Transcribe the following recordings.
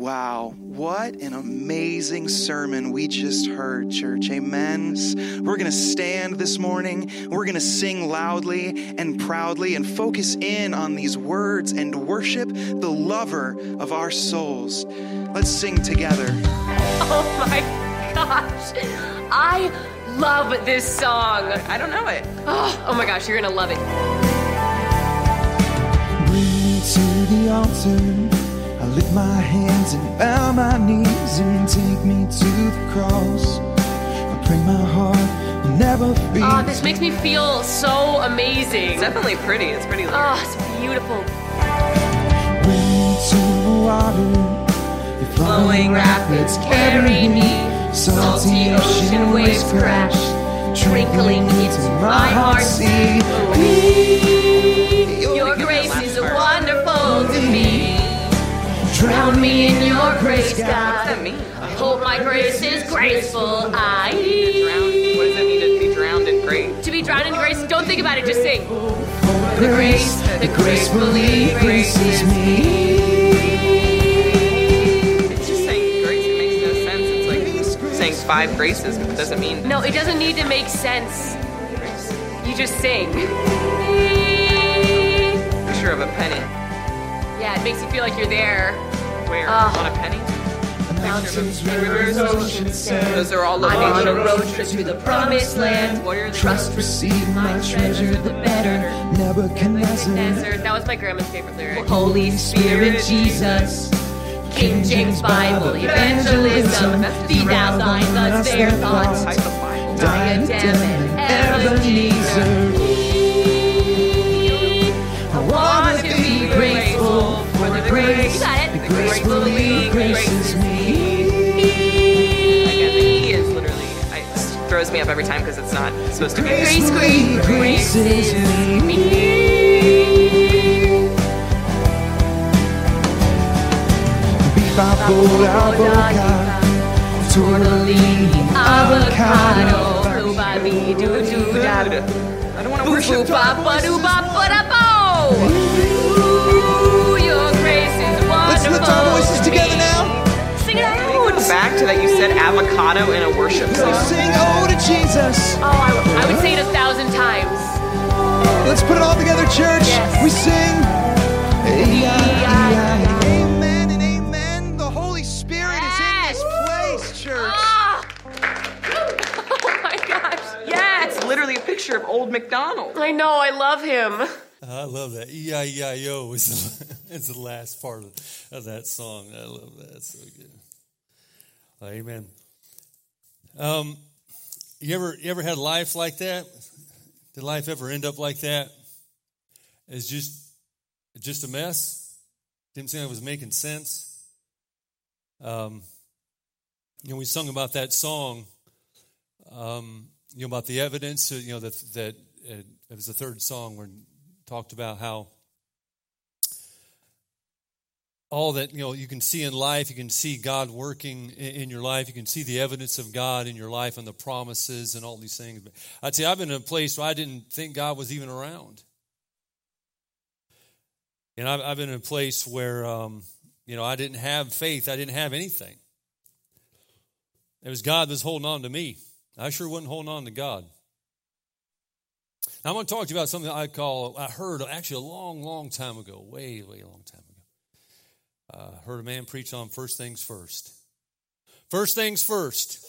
Wow, what an amazing sermon we just heard, church. Amen. We're going to stand this morning. We're going to sing loudly and proudly and focus in on these words and worship the lover of our souls. Let's sing together. Oh my gosh. I love this song. I don't know it. Oh, oh my gosh, you're going to love it. Bring me to the altar. I lift my hands and bow my knees and take me to the cross. I pray my heart will never be. Oh, this makes me feel so amazing. It's definitely pretty. It's pretty. lyric. Oh, ah, it's beautiful. Bring the water. Flowing rapids carry me. Salty ocean waves crash. Trickling into my heart sea. Your grace is wonderful to me. Drown me in your grace, What does that God. mean? Hope my grace is graceful. I. What does it mean to be drowned in grace? to be drowned in grace. Don't think about it. Just sing. the grace that gracefully graces me. It's just saying grace. It makes no sense. It's like saying five graces, but it doesn't mean No, it doesn't need to make sense. You just sing. Picture of a penny. Yeah, it makes you feel like you're there. Where? Ah. On a penny? mountains, rivers, oceans, sand. Those are all I'm on a road trip to the promised land. What are the Trust, receive my treasure, the better. Nebuchadnezzar. Nebuchadnezzar. That was my grandma's favorite lyric. Holy Spirit, Jesus. King James Bible, evangelism. Be thou thine, thus their thoughts. type of Bible? Diadem and Ebenezer. I want to be grateful for the grace. You got it. The gracefully graces me. Again, the E is literally I, it throws me up every time because it's not supposed to be. Grace, grace, graces me. Bipapo, avocado. Tortellini, avocado, booba doo doo da. I don't want to worship. boo ba ba doo ba ba da back to that you said avocado in a worship Let's song. sing oh to Jesus. Oh, I, I would say it a thousand times. Let's put it all together, church. Yes. We sing. Yeah. Amen and amen. The Holy Spirit Yes. is in this place, church. Ah. Oh my gosh. Yes. It's literally a picture of old McDonald. I know. I love him. I love that. E-I-E-I-O is the, is the last part of, of that song. I love that. It's so good. Amen. Um, you ever you ever had life like that? Did life ever end up like that? It's just just a mess. Didn't seem like it was making sense. Um, you know, we sung about that song. Um, you know about the evidence. You know that that uh, it was the third song where talked about how all that you know you can see in life you can see god working in, your life you can see the evidence of god in your life and the promises and all these things. But i'd say i've been in a place where i didn't think god was even around. And i've, I've been in a place where um, you know i didn't have faith. I didn't have anything. It was god that was holding on to me. I sure wasn't holding on to god. Now, I want to talk to you about something I call, I heard actually a long, long time ago, way, way long time ago. Uh, heard a man preach on first things first. First things first.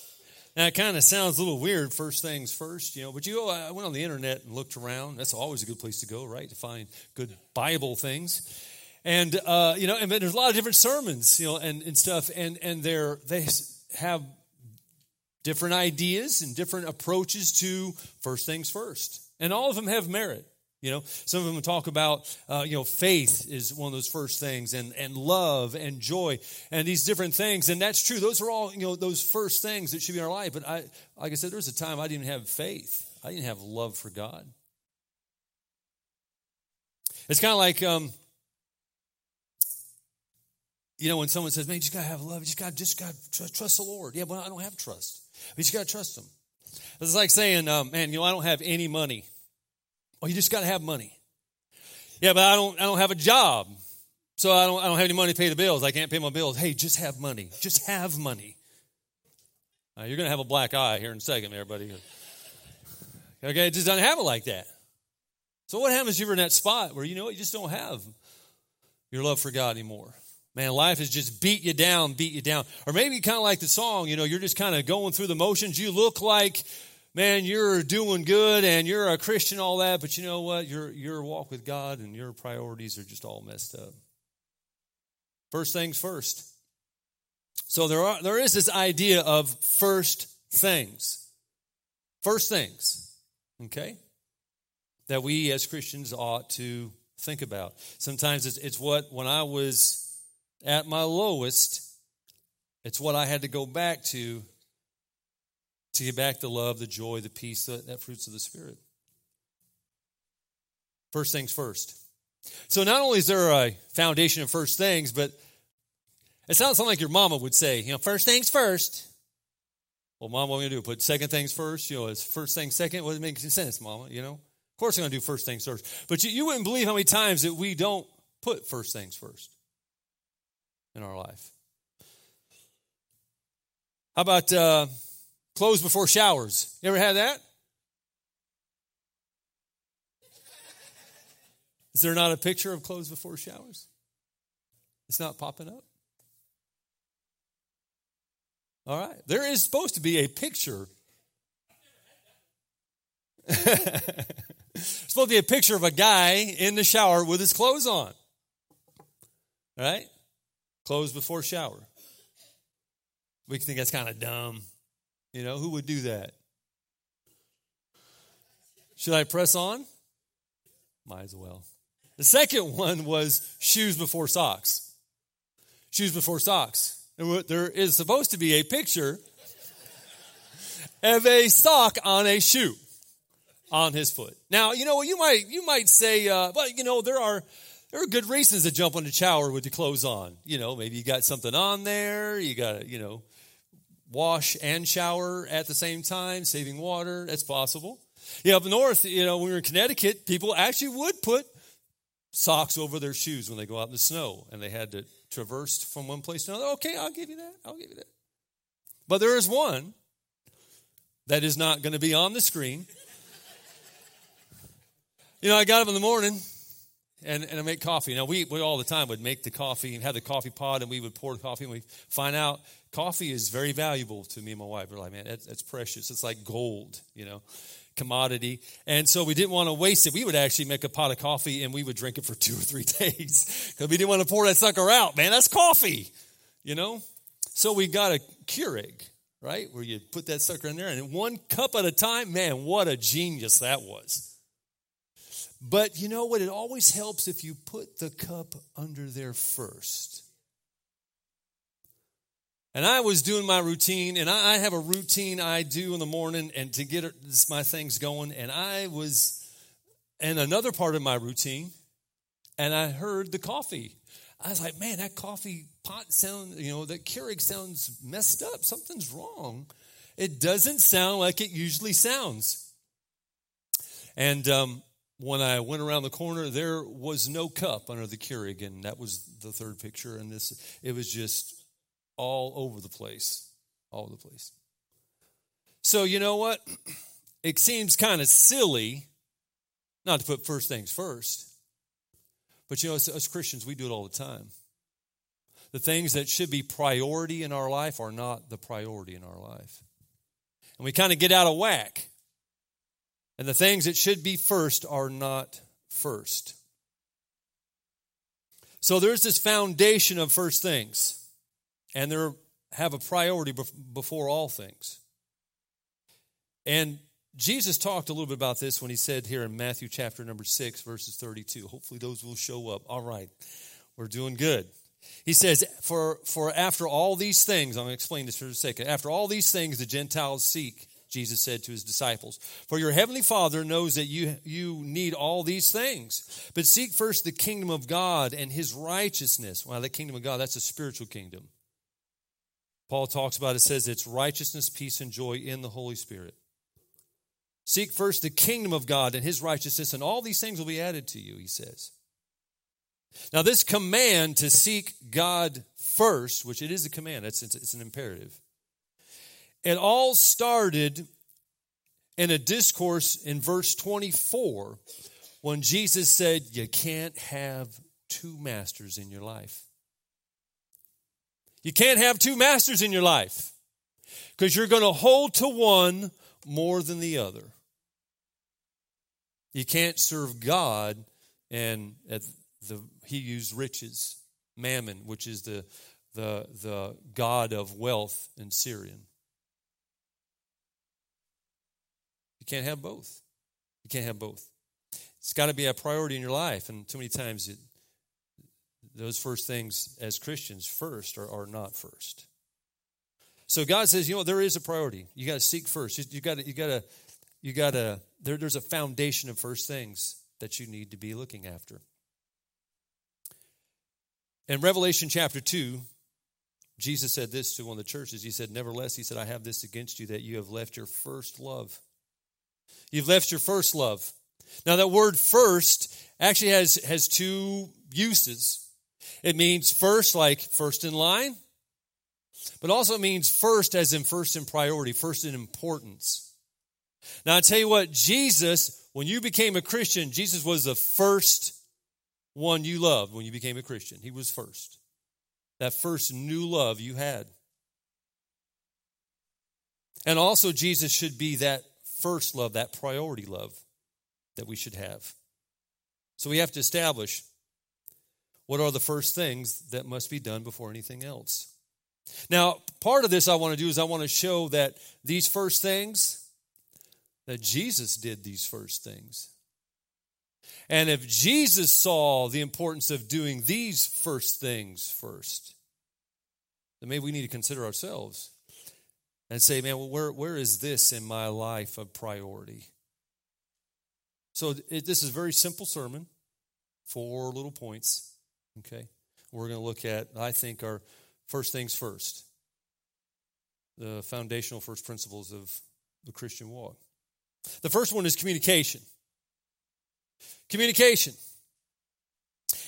Now, it kind of sounds a little weird, first things first, you know, but you go, I went on the internet and looked around. That's always a good place to go, right? To find good Bible things. And, uh, you know, and there's a lot of different sermons, you know, and, and stuff, and, and they're, they have different ideas and different approaches to first things first. And all of them have merit. You know, some of them talk about, uh, you know, faith is one of those first things, and, and love and joy and these different things. And that's true. Those are all, you know, those first things that should be in our life. But I, like I said, there was a time I didn't have faith. I didn't have love for God. It's kind of like, um, you know, when someone says, "Man, you just gotta have love. You just got, just got to trust the Lord." Yeah, well, I don't have trust. But you just gotta trust Him. It's like saying, um, "Man, you know, I don't have any money." Well, you just gotta have money. Yeah, but I don't. I don't have a job. So I don't, I don't have any money to pay the bills. I can't pay my bills. Hey, just have money. Just have money. Uh, you're going to have a black eye here in a second, everybody. Okay, it just doesn't have it like that. So what happens if you're in that spot where you know what, you just don't have your love for God anymore? Man, life has just beat you down, beat you down. Or maybe kind of like the song, you know, you're just kind of going through the motions. You look like, man, you're doing good and you're a Christian, all that, but you know what? Your your walk with God and your priorities are just all messed up. First things first. So there are there is this idea of first things. First things. Okay? That we as Christians ought to think about. Sometimes it's, it's what when I was at my lowest, it's what I had to go back to to get back the love, the joy, the peace, the, that fruits of the Spirit. First things first. So not only is there a foundation of first things, but it sounds something like your mama would say, you know, first things first. Well, mom, what are we gonna do? Put second things first? You know, it's first thing second? What makes sense, mama? You know? Of course I'm gonna do first things first. But you, you wouldn't believe how many times that we don't put first things first in our life. How about uh, clothes before showers? You ever had that? Is there not a picture of clothes before showers? It's not popping up? All right. There is supposed to be a picture. supposed to be a picture of a guy in the shower with his clothes on. Right? Clothes before shower. We think that's kind of dumb. You know, who would do that? Should I press on? Might as well. The second one was shoes before socks. Shoes before socks. There is supposed to be a picture of a sock on a shoe on his foot. Now, you know, you might you might say, uh, but you know, there are there are good reasons to jump on the shower with your clothes on. You know, maybe you got something on there. You got you know, wash and shower at the same time, saving water. That's possible. Yeah, up north, you know, when we were in Connecticut, people actually would put socks over their shoes when they go out in the snow, and they had to traverse from one place to another. Okay, I'll give you that. I'll give you that. But there is one that is not going to be on the screen. you know, I got up in the morning and, and I make coffee. Now, we, we all the time would make the coffee and have the coffee pot, and we would pour the coffee, and we find out coffee is very valuable to me and my wife. We're like, man, that's, that's precious. It's like gold, you know, commodity. And so we didn't want to waste it. We would actually make a pot of coffee and we would drink it for two or three days because we didn't want to pour that sucker out, man. That's coffee, you know? So we got a Keurig, right, where you put that sucker in there, and one cup at a time, man, what a genius that was. But you know what? It always helps if you put the cup under there first. And I was doing my routine, and I have a routine I do in the morning and to get my things going. And I was in another part of my routine, and I heard the coffee. I was like, man, that coffee pot sound, you know, that Keurig sounds messed up. Something's wrong. It doesn't sound like it usually sounds. And um, when I went around the corner, there was no cup under the Keurig, and that was the third picture. And this, it was just all over the place, all over the place. So you know what? It seems kind of silly not to put first things first, but you know, as, as Christians, we do it all the time. The things that should be priority in our life are not the priority in our life, and we kind of get out of whack and the things that should be first are not first. So there's this foundation of first things, and they have a priority before all things. And Jesus talked a little bit about this when he said here in Matthew chapter number 6, verses 32. Hopefully, those will show up. All right, we're doing good. He says, For, for after all these things, I'm going to explain this for a second. After all these things the Gentiles seek, Jesus said to his disciples. For your heavenly Father knows that you, you need all these things. But seek first the kingdom of God and his righteousness. Well, the kingdom of God, that's a spiritual kingdom. Paul talks about it, says it's righteousness, peace, and joy in the Holy Spirit. Seek first the kingdom of God and his righteousness, and all these things will be added to you, he says. Now, this command to seek God first, which it is a command, it's, it's, it's an imperative, it all started in a discourse in verse 24 when Jesus said, You can't have two masters in your life. You can't have two masters in your life because you're going to hold to one more than the other. You can't serve God and the, he used riches, mammon, which is the, the, the god of wealth in Syrian. Can't have both. You can't have both. It's got to be a priority in your life. And too many times, it, those first things as Christians first are, are not first. So God says, you know, there is a priority. You got to seek first. You, you got to, you got to, you got to. There, there's a foundation of first things that you need to be looking after. In Revelation chapter two, Jesus said this to one of the churches. He said, "Nevertheless, he said, I have this against you that you have left your first love." You've left your first love. Now, that word first actually has, has two uses. It means first, like first in line, but also means first as in first in priority, first in importance. Now, I tell you what, Jesus, when you became a Christian, Jesus was the first one you loved when you became a Christian. He was first. That first new love you had. And also, Jesus should be that first love, that priority love that we should have. So we have to establish what are the first things that must be done before anything else. Now, part of this I want to do is I want to show that these first things, that Jesus did these first things. And if Jesus saw the importance of doing these first things first, then maybe we need to consider ourselves and say, man, well, where, where is this in my life a priority? So it, this is a very simple sermon, four little points. Okay, we're going to look at, I think, our first things first, the foundational first principles of the Christian walk. The first one is communication. Communication.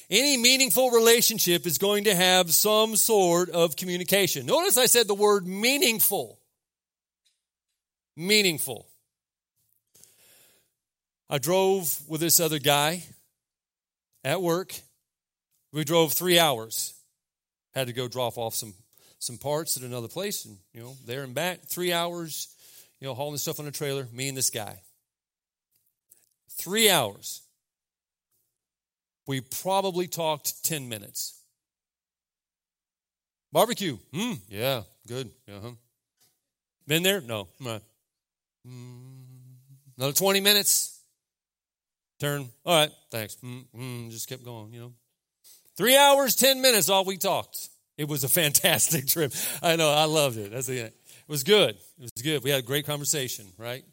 Any meaningful relationship is going to have some sort of communication. Notice I said the word meaningful meaningful. I drove with this other guy at work. We drove three hours. Had to go drop off some some parts at another place, and you know, there and back, three hours. You know, hauling stuff on a trailer. Me and this guy. Three hours. We probably talked ten minutes. Barbecue. Hmm. Yeah. Good. Uh-huh. Been there? No. Mm, another 20 minutes. Turn. All right, thanks. Mm, mm, just kept going, you know. Three hours, 10 minutes, all we talked. It was a fantastic trip. I know, I loved it. That's the, it was good. It was good. We had a great conversation, right?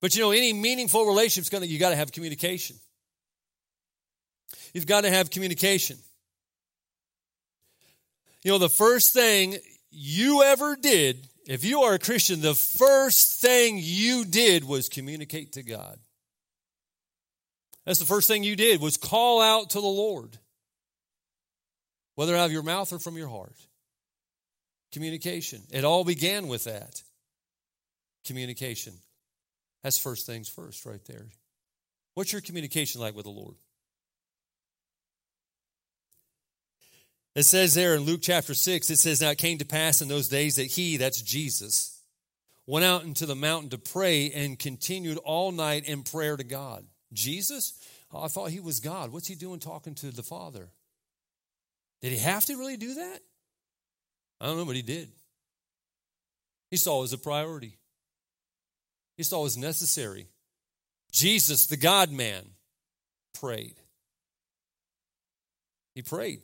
But you know, any meaningful relationship's gonna you gotta have communication. You've got to have communication. You know, the first thing you ever did if you are a Christian, the first thing you did was communicate to God. That's the first thing you did was call out to the Lord. Whether out of your mouth or from your heart. Communication. It all began with that. Communication. That's first things first, right there. What's your communication like with the Lord? It says there in Luke chapter 6, it says, Now it came to pass in those days that he, that's Jesus, went out into the mountain to pray and continued all night in prayer to God. Jesus? Oh, I thought he was God. What's he doing talking to the Father? Did he have to really do that? I don't know, but he did. He saw it as a priority, he saw it as necessary. Jesus, the God man, prayed. He prayed.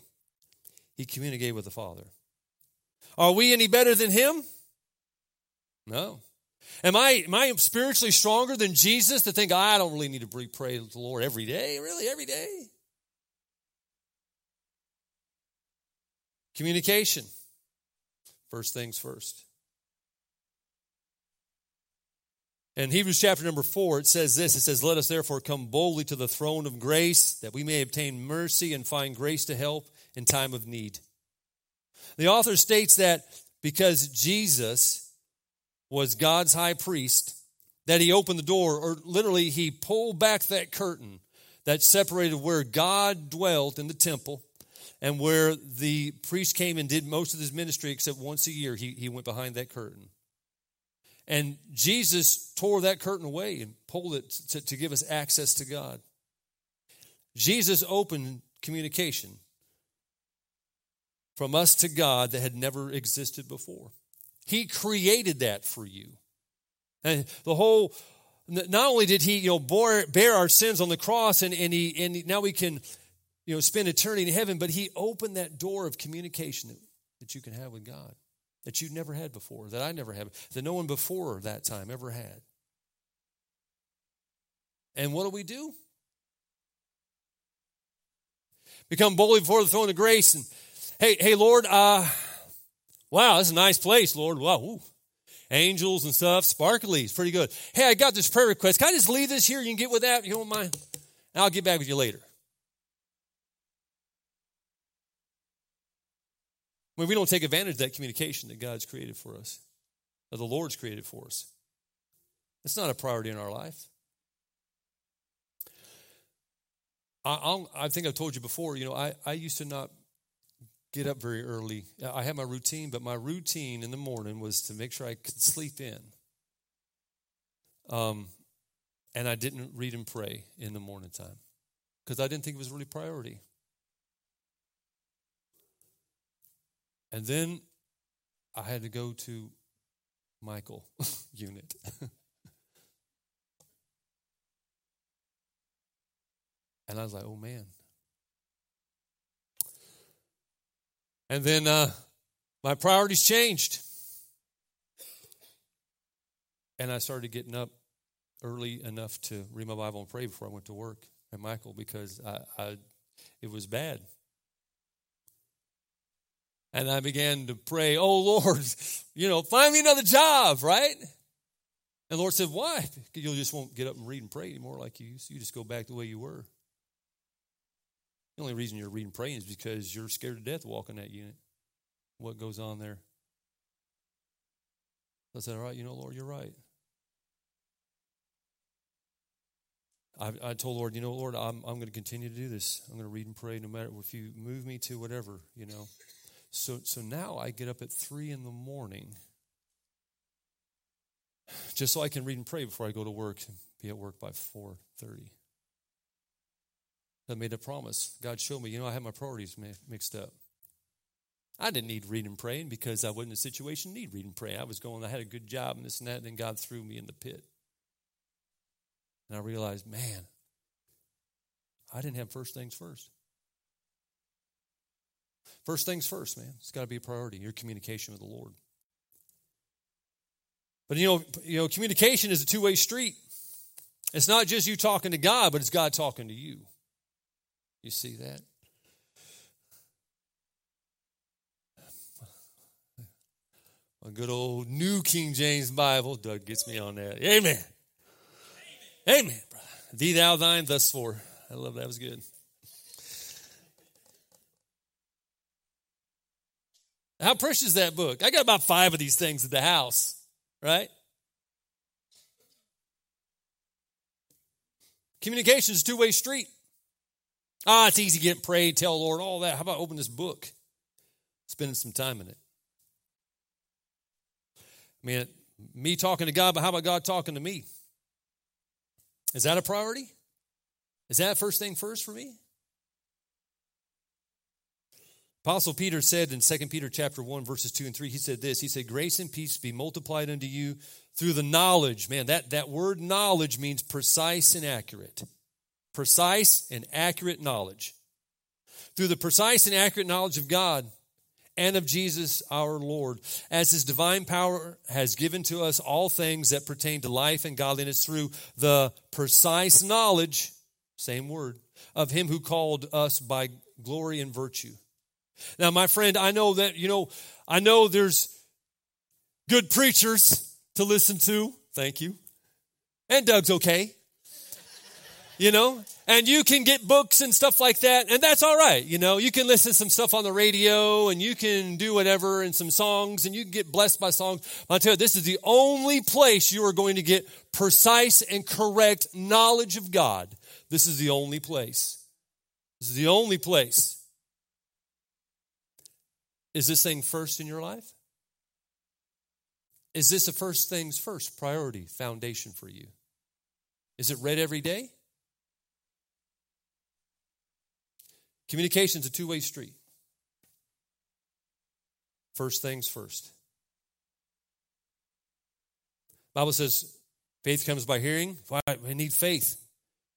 He communicated with the Father. Are we any better than him? No. Am I, am I spiritually stronger than Jesus to think I don't really need to pray to the Lord every day? Really, every day? Communication. First things first. In Hebrews chapter number four, it says this it says, Let us therefore come boldly to the throne of grace, that we may obtain mercy and find grace to help in time of need. The author states that because Jesus was God's high priest, that he opened the door, or literally he pulled back that curtain that separated where God dwelt in the temple and where the priest came and did most of his ministry, except once a year, he, he went behind that curtain. And Jesus tore that curtain away and pulled it to, to give us access to God. Jesus opened communication from us to God that had never existed before. He created that for you. And the whole, not only did he, you know, bore, bear our sins on the cross and, and he, and now we can, you know, spend eternity in heaven, but he opened that door of communication that, that you can have with God that you never had before, that I never had, that no one before that time ever had. And what do we do? Become boldly before the throne of grace and hey, hey, Lord, uh, wow, this is a nice place, Lord. Wow, ooh. angels and stuff, sparkly, it's pretty good. Hey, I got this prayer request. Can I just leave this here? You can get with that. You don't mind? And I'll get back with you later. when we don't take advantage of that communication that God's created for us, that the Lord's created for us. It's not a priority in our life. I, I, think I've told you before, you know, I, I used to not get up very early. I had my routine, but my routine in the morning was to make sure I could sleep in. Um, and I didn't read and pray in the morning time because I didn't think it was really priority. And then I had to go to Michael unit. and I was like, oh man. And then uh, my priorities changed. And I started getting up early enough to read my Bible and pray before I went to work at Michael because I, I it was bad. And I began to pray, Oh Lord, you know, find me another job, right? And the Lord said, Why? You just won't get up and read and pray anymore like you used to. You just go back the way you were. The only reason you're reading praying is because you're scared to death walking that unit. What goes on there? I said, All right, you know, Lord, you're right. I, I told Lord, you know, Lord, I'm, I'm going to continue to do this. I'm going to read and pray no matter if you move me to whatever, you know. So, so now I get up at three in the morning just so I can read and pray before I go to work and be at work by 4.30. I made a promise. God showed me, you know, I had my priorities mixed up. I didn't need reading and praying because I wasn't in a situation need reading and praying. I was going, I had a good job and this and that, and then God threw me in the pit. And I realized, man, I didn't have first things first. First things first, man. It's got to be a priority. Your communication with the Lord. But you know, you know, communication is a two-way street. It's not just you talking to God, but it's God talking to you. You see that? A good old New King James Bible. Doug gets me on that. Amen. Amen, Amen brother. Thee, thou, thine, thus for. I love that. That was good. How precious is that book? I got about five of these things at the house, right? Communication is a two way street. Ah, it's easy to get prayed, tell Lord, all that. How about open this book? Spending some time in it. I mean, me talking to God, but how about God talking to me? Is that a priority? Is that first thing first for me? Apostle Peter said in 2 Peter chapter 1 verses 2 and 3 he said this he said grace and peace be multiplied unto you through the knowledge man that that word knowledge means precise and accurate precise and accurate knowledge through the precise and accurate knowledge of God and of Jesus our Lord as his divine power has given to us all things that pertain to life and godliness through the precise knowledge same word of him who called us by glory and virtue now, my friend, I know that, you know, I know there's good preachers to listen to. Thank you. And Doug's okay. You know? And you can get books and stuff like that, and that's all right. You know, you can listen to some stuff on the radio and you can do whatever and some songs and you can get blessed by songs. I'll tell you, this is the only place you are going to get precise and correct knowledge of God. This is the only place. This is the only place. Is this thing first in your life? Is this a first things first priority, foundation for you? Is it read every day? Communication is a two way street. First things first. Bible says faith comes by hearing. We need faith.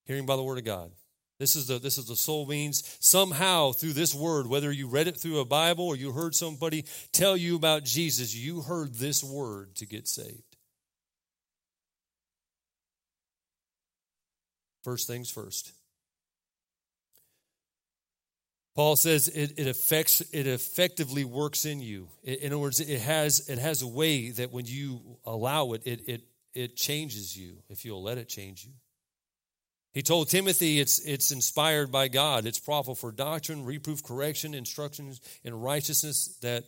Hearing by the word of God. This is the this is the soul means somehow through this word, whether you read it through a Bible or you heard somebody tell you about Jesus, you heard this word to get saved. First things first. Paul says it, it affects it effectively works in you. In other words, it has it has a way that when you allow it, it it it changes you if you'll let it change you. He told Timothy it's, it's inspired by God. It's profitable for doctrine, reproof, correction, instructions in righteousness, that,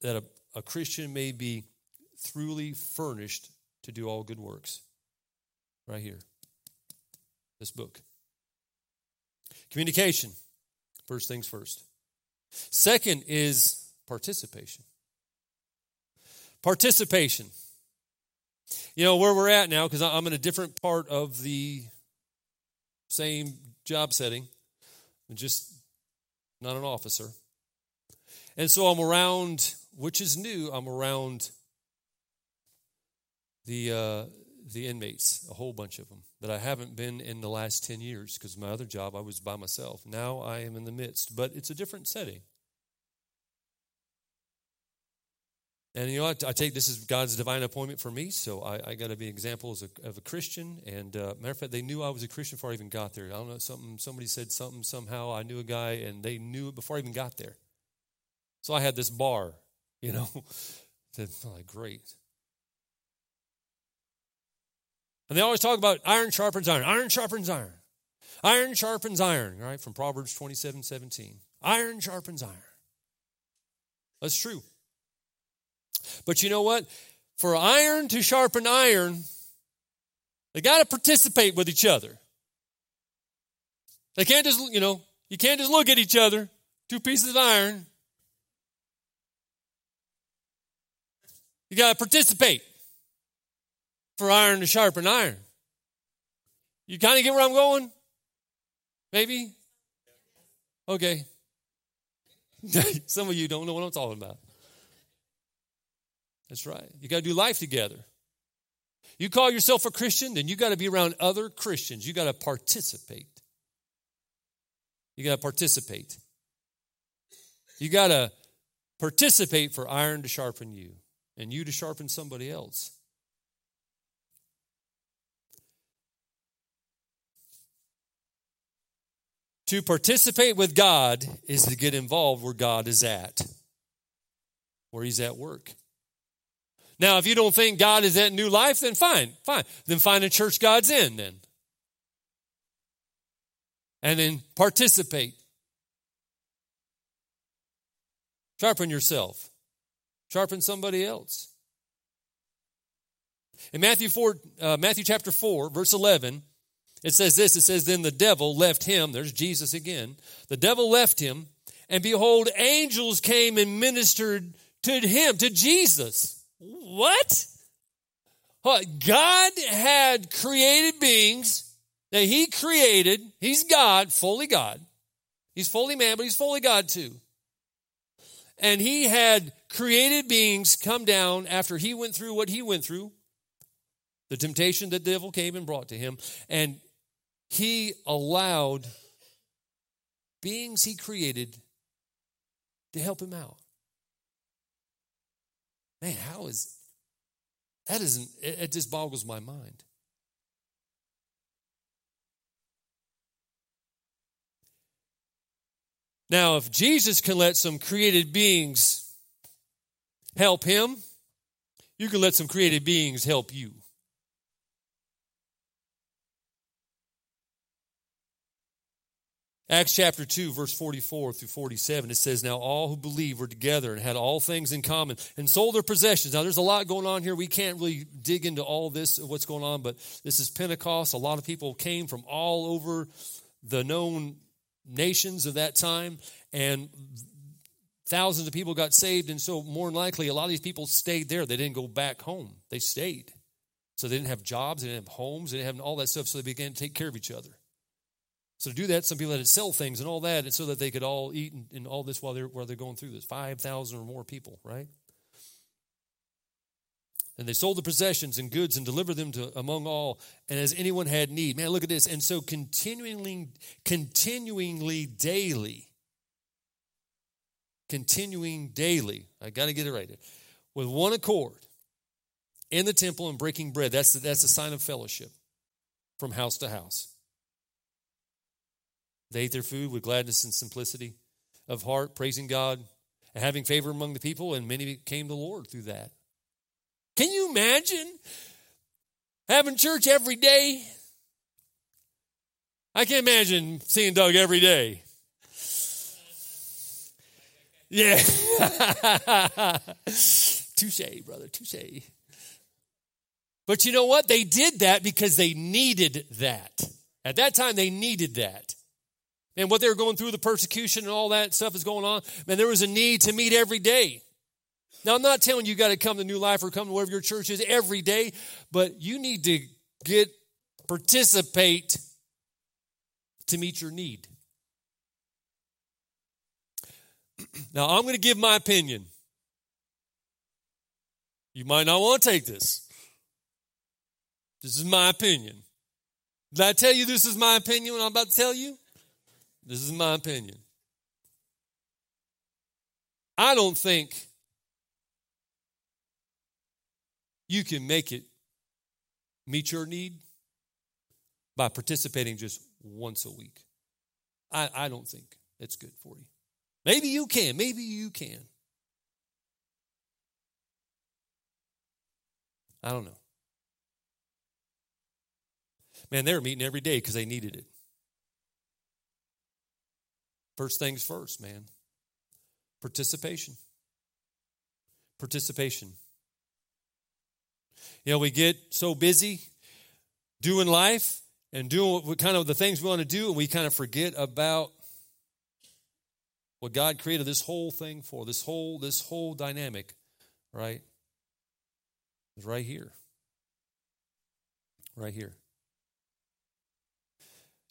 that a, a Christian may be truly furnished to do all good works. Right here. This book. Communication. First things first. Second is participation. Participation. You know, where we're at now, because I'm in a different part of the same job setting, just not an officer. And so I'm around, which is new, I'm around the, uh, the inmates, a whole bunch of them, that I haven't been in the last 10 years because my other job I was by myself. Now I am in the midst, but it's a different setting. And you know, I, I, take this as God's divine appointment for me, so I, I got to be an example a, of a Christian. And uh, matter of fact, they knew I was a Christian before I even got there. I don't know something. Somebody said something somehow. I knew a guy, and they knew it before I even got there. So I had this bar, you know. Said, like, great. And they always talk about iron sharpens iron. Iron sharpens iron. Iron sharpens iron, right? From Proverbs 27 17. Iron sharpens iron. That's true. But you know what? For iron to sharpen iron, they got to participate with each other. They can't just, you know, you can't just look at each other, two pieces of iron. You got to participate for iron to sharpen iron. You kind of get where I'm going? Maybe? Okay. Some of you don't know what I'm talking about. That's right. You got to do life together. You call yourself a Christian, then you got to be around other Christians. You got to participate. You got to participate. You got to participate for iron to sharpen you and you to sharpen somebody else. To participate with God is to get involved where God is at, where He's at work. Now, if you don't think God is at new life, then fine, fine. Then find a church God's in, then. And then participate. Sharpen yourself. Sharpen somebody else. In Matthew 4, uh, Matthew chapter 4, verse 11, it says this it says, Then the devil left him. There's Jesus again. The devil left him, and behold, angels came and ministered to him, to Jesus. What? God had created beings that He created. He's God, fully God. He's fully man, but He's fully God too. And He had created beings come down after He went through what He went through, the temptation the devil came and brought to Him. And He allowed beings He created to help Him out. Man, how is that isn't it, it just boggles my mind. Now, if Jesus can let some created beings help him, you can let some created beings help you. Acts chapter 2, verse 44 through 47, it says, Now all who believed were together and had all things in common and sold their possessions. Now there's a lot going on here. We can't really dig into all this, what's going on, but this is Pentecost. A lot of people came from all over the known nations of that time, and thousands of people got saved. And so, more than likely, a lot of these people stayed there. They didn't go back home, they stayed. So they didn't have jobs, they didn't have homes, they didn't have all that stuff, so they began to take care of each other. So to do that, some people had to sell things and all that, and so that they could all eat and, and all this while they're while they're going through this. Five thousand or more people, right? And they sold the possessions and goods and delivered them to among all, and as anyone had need. Man, look at this. And so continually, continuingly daily, continuing daily. I got to get it right. With one accord in the temple and breaking bread. That's the, that's a sign of fellowship from house to house. They ate their food with gladness and simplicity of heart, praising God and having favor among the people, and many came to the Lord through that. Can you imagine having church every day? I can't imagine seeing Doug every day. Yeah. touche, brother, touche. But you know what? They did that because they needed that. At that time, they needed that and what they were going through, the persecution and all that stuff is going on, man, there was a need to meet every day. Now, I'm not telling you, you got to come to New Life or come to wherever your church is every day, but you need to get, participate to meet your need. Now, I'm going to give my opinion. You might not want to take this. This is my opinion. Did I tell you this is my opinion when I'm about to tell you? This is my opinion. I don't think you can make it meet your need by participating just once a week. I, I don't think it's good for you. Maybe you can. Maybe you can. I don't know. Man, they were meeting every day because they needed it. First things first, man. Participation. Participation. You know, we get so busy doing life and doing what kind of the things we want to do, and we kind of forget about what God created this whole thing for, this whole, this whole dynamic, right? Is right here. Right here.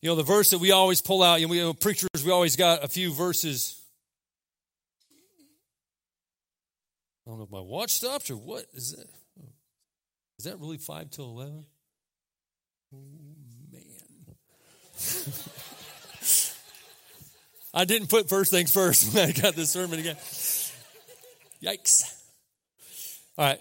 You know, the verse that we always pull out, you know, we, you know, preachers, we always got a few verses. I don't know if my watch stopped or what. Is that, is that really 5 till 11? Oh, man. I didn't put first things first when I got this sermon again. Yikes. All right.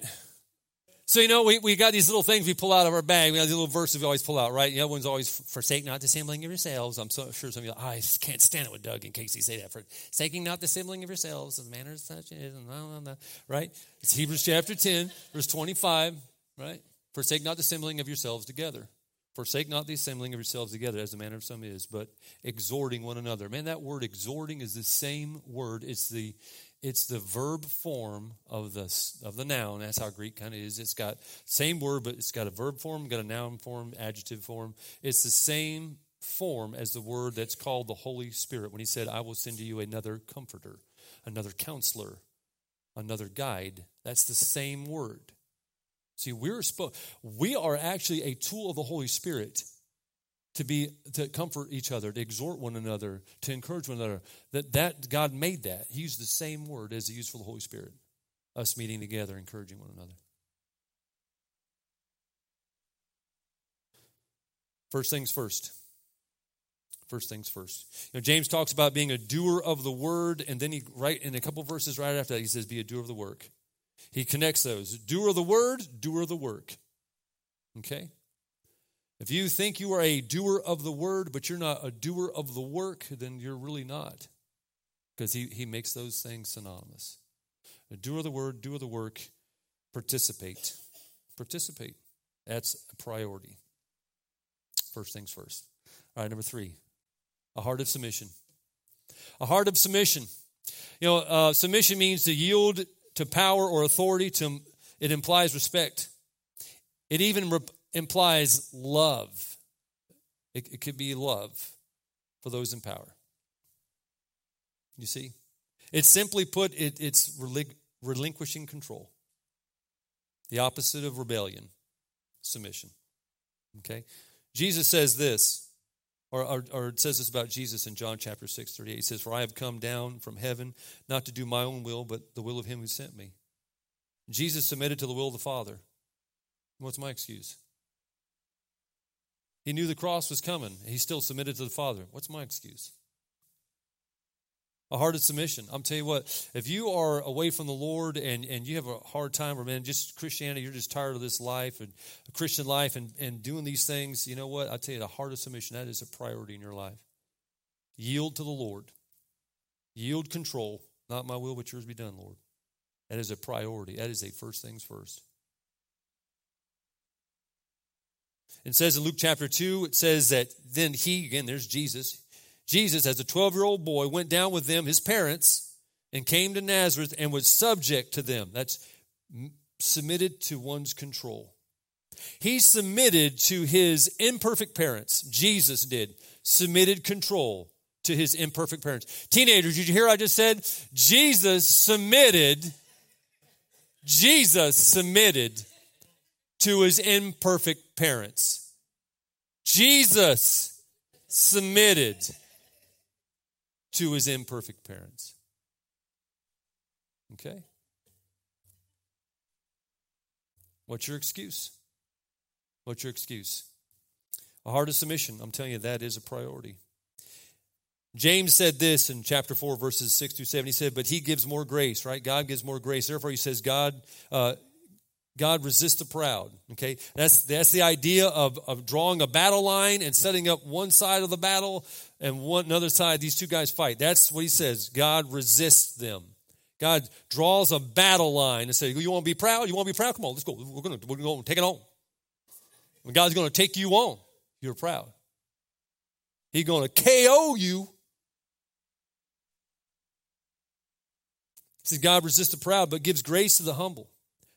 So, you know, we, we got these little things we pull out of our bag. We got these little verses we always pull out, right? The other one's always forsake not dissembling of yourselves. I'm so sure some of you I can't stand it with Doug in case he say that. Forsaking not dissembling of yourselves as the manner is such is, blah, blah, blah, right? It's Hebrews chapter 10, verse 25, right? Forsake not dissembling of yourselves together. Forsake not the assembling of yourselves together, as the manner of some is, but exhorting one another. Man, that word exhorting is the same word. It's the it's the verb form of the of the noun. That's how Greek kind of is. It's got same word, but it's got a verb form, got a noun form, adjective form. It's the same form as the word that's called the Holy Spirit when he said, "I will send to you another comforter, another counselor, another guide." That's the same word. See, we're supposed we are actually a tool of the Holy Spirit to be to comfort each other to exhort one another to encourage one another that that god made that. He used the same word as he used for the holy spirit us meeting together encouraging one another. First things first. First things first. You know james talks about being a doer of the word and then he right in a couple verses right after that he says be a doer of the work. He connects those. Doer of the word doer of the work. Okay if you think you are a doer of the word, but you're not a doer of the work, then you're really not. Because he, he makes those things synonymous. A doer of the word, doer of the work, participate. Participate. That's a priority. First things first. All right, number three. A heart of submission. A heart of submission. You know, uh, submission means to yield to power or authority. To it implies respect. It even implies love. It, it could be love for those in power. You see, it's simply put, it, it's relin- relinquishing control. The opposite of rebellion, submission. Okay, Jesus says this or, or, or, it says this about Jesus in John chapter 6, 38. He says, For I have come down from heaven not to do my own will, but the will of him who sent me. Jesus submitted to the will of the Father. What's my excuse? He knew the cross was coming. He still submitted to the Father. What's my excuse? a heart of submission. I'm telling you what, if you are away from the Lord and, and you have a hard time, or man, just Christianity, you're just tired of this life and a Christian life and, and doing these things, you know what? I tell you, the heart of submission, that is a priority in your life. Yield to the Lord. Yield control. Not my will, but yours be done, Lord. That is a priority. That is a first things first. It says in Luke chapter 2, it says that then he, again, there's Jesus, Jesus, as a 12 year old boy, went down with them, his parents, and came to Nazareth and was subject to them. That's submitted to one's control. He submitted to his imperfect parents. Jesus did. Submitted control to his imperfect parents. Teenagers, did you hear I just said? Jesus submitted. Jesus submitted to his imperfect parents. Jesus submitted to his imperfect parents. Okay? What's your excuse? What's your excuse? A heart of submission. I'm telling you, that is a priority. James said this in chapter 4, verses 6 through 7. He said, But he gives more grace, right? God gives more grace. Therefore, he says, God, uh, God resists the proud. Okay, that's that's the idea of, of drawing a battle line and setting up one side of the battle and one another side. These two guys fight. That's what he says. God resists them. God draws a battle line and says, "You want to be proud? You want to be proud? Come on, let's go. We're gonna we're gonna take it on. And God's gonna take you on. You're proud. He's gonna KO you." He says, "God resists the proud, but gives grace to the humble."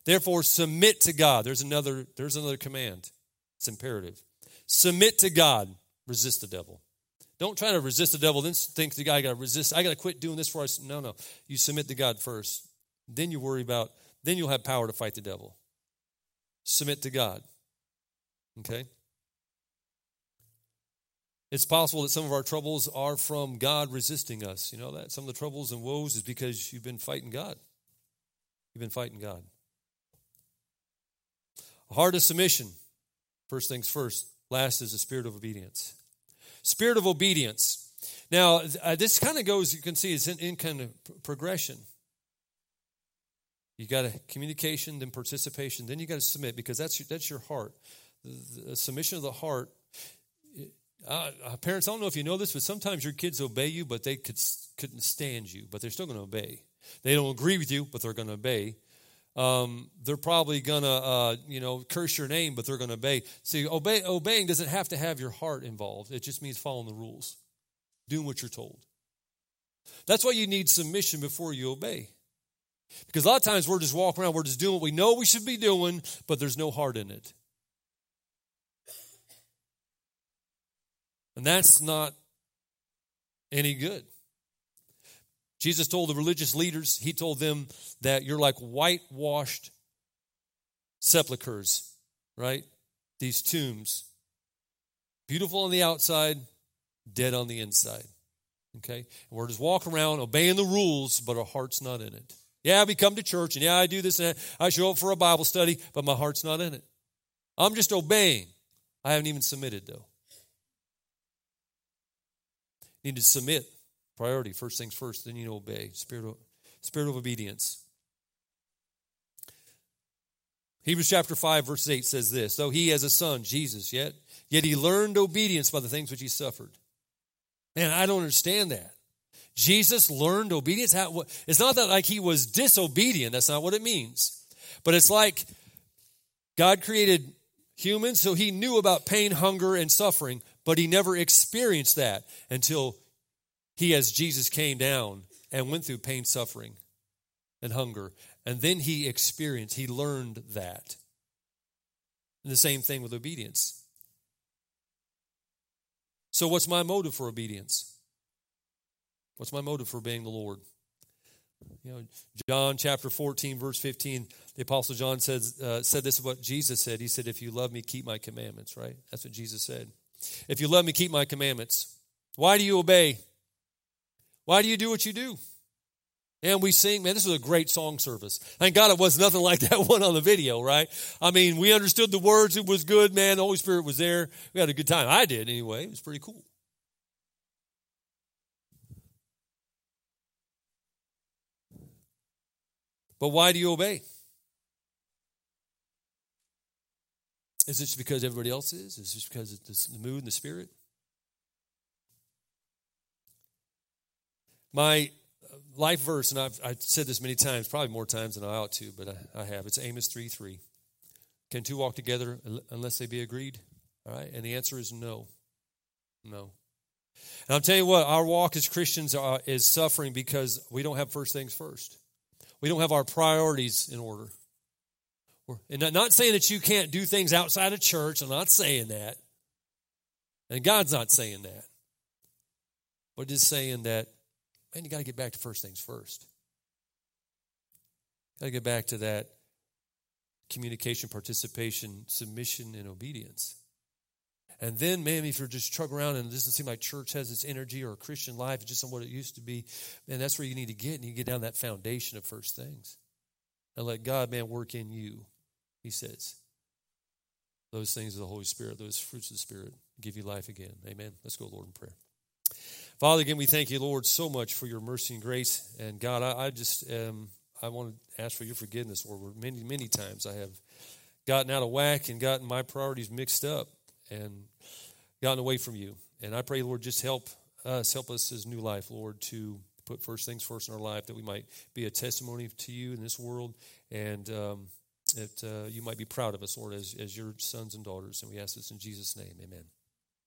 Therefore, submit to God. There's another, there's another command. It's imperative. Submit to God. Resist the devil. Don't try to resist the devil, then think the guy got to resist. I got to quit doing this for us. No, no. You submit to God first. Then you worry about, then you'll have power to fight the devil. Submit to God. Okay? It's possible that some of our troubles are from God resisting us. You know that? Some of the troubles and woes is because you've been fighting God. You've been fighting God. A heart of submission, first things first. Last is a spirit of obedience. Spirit of obedience. Now, uh, this kind of goes, you can see, it's in, in kind of progression. You got a communication, then participation, then you got to submit because that's your, that's your heart. The, the submission of the heart. Uh, uh, parents, I don't know if you know this, but sometimes your kids obey you, but they could, couldn't stand you, but they're still going to obey. They don't agree with you, but they're going to obey um, they're probably gonna uh, you know curse your name, but they're gonna obey. See, obey, obeying doesn't have to have your heart involved. It just means following the rules, doing what you're told. That's why you need submission before you obey. Because a lot of times we're just walking around, we're just doing what we know we should be doing, but there's no heart in it. And that's not any good. Jesus told the religious leaders, he told them that you're like whitewashed sepulchres, right? These tombs. Beautiful on the outside, dead on the inside. Okay? And we're just walking around obeying the rules, but our heart's not in it. Yeah, we come to church, and yeah, I do this and. I show up for a Bible study, but my heart's not in it. I'm just obeying. I haven't even submitted, though. Need to submit. Priority, first things first, then you obey. Spirit of, spirit of obedience. Hebrews chapter 5, verse 8 says this Though he has a son, Jesus, yet, yet he learned obedience by the things which he suffered. Man, I don't understand that. Jesus learned obedience. How, it's not that like he was disobedient. That's not what it means. But it's like God created humans, so he knew about pain, hunger, and suffering, But he never experienced that until he, as Jesus, came down and went through pain, suffering, and hunger. And then he experienced, he learned that. And the same thing with obedience. So, what's my motive for obedience? What's my motive for obeying the Lord? You know, John chapter 14, verse 15, the Apostle John says, uh, said this is what Jesus said. He said, If you love me, keep my commandments, right? That's what Jesus said. If you love me, keep my commandments. Why do you obey? Why do you do what you do? And we sing, man, this was a great song service. Thank God it was nothing like that one on the video, right? I mean, we understood the words. It was good, man. The Holy Spirit was there. We had a good time. I did anyway. It was pretty cool. But why do you obey? Is it because everybody else is? Is it because it's the mood and the spirit? My life verse, and I've, I've said this many times, probably more times than I ought to, but I, I have. It's Amos 3 3. Can two walk together unless they be agreed? All right. And the answer is no. No. And I'll tell you what, our walk as Christians are, is suffering because we don't have first things first. We don't have our priorities in order. And not saying that you can't do things outside of church. I'm not saying that. And God's not saying that. But just saying that man, you got to get back to first things first. Got to get back to that communication, participation, submission, and obedience. And then, man, if you're just truck around and it doesn't seem like church has its energy or Christian life just on what it used to be, man, that's where you need to get. And you get down that foundation of first things. And let God, man, work in you, he says. Those things of the Holy Spirit, those fruits of the Spirit, give you life again. Amen. Let's go, Lord, in prayer. Father, again, we thank you, Lord, so much for your mercy and grace. And God, I, I just um, I want to ask for your forgiveness, Lord. Many, many times I have gotten out of whack and gotten my priorities mixed up and gotten away from you. And I pray, Lord, just help us, help us as new life, Lord, to put first things first in our life, that we might be a testimony to you in this world, and um, that uh, you might be proud of us, Lord, as, as your sons and daughters. And we ask this in Jesus' name. Amen.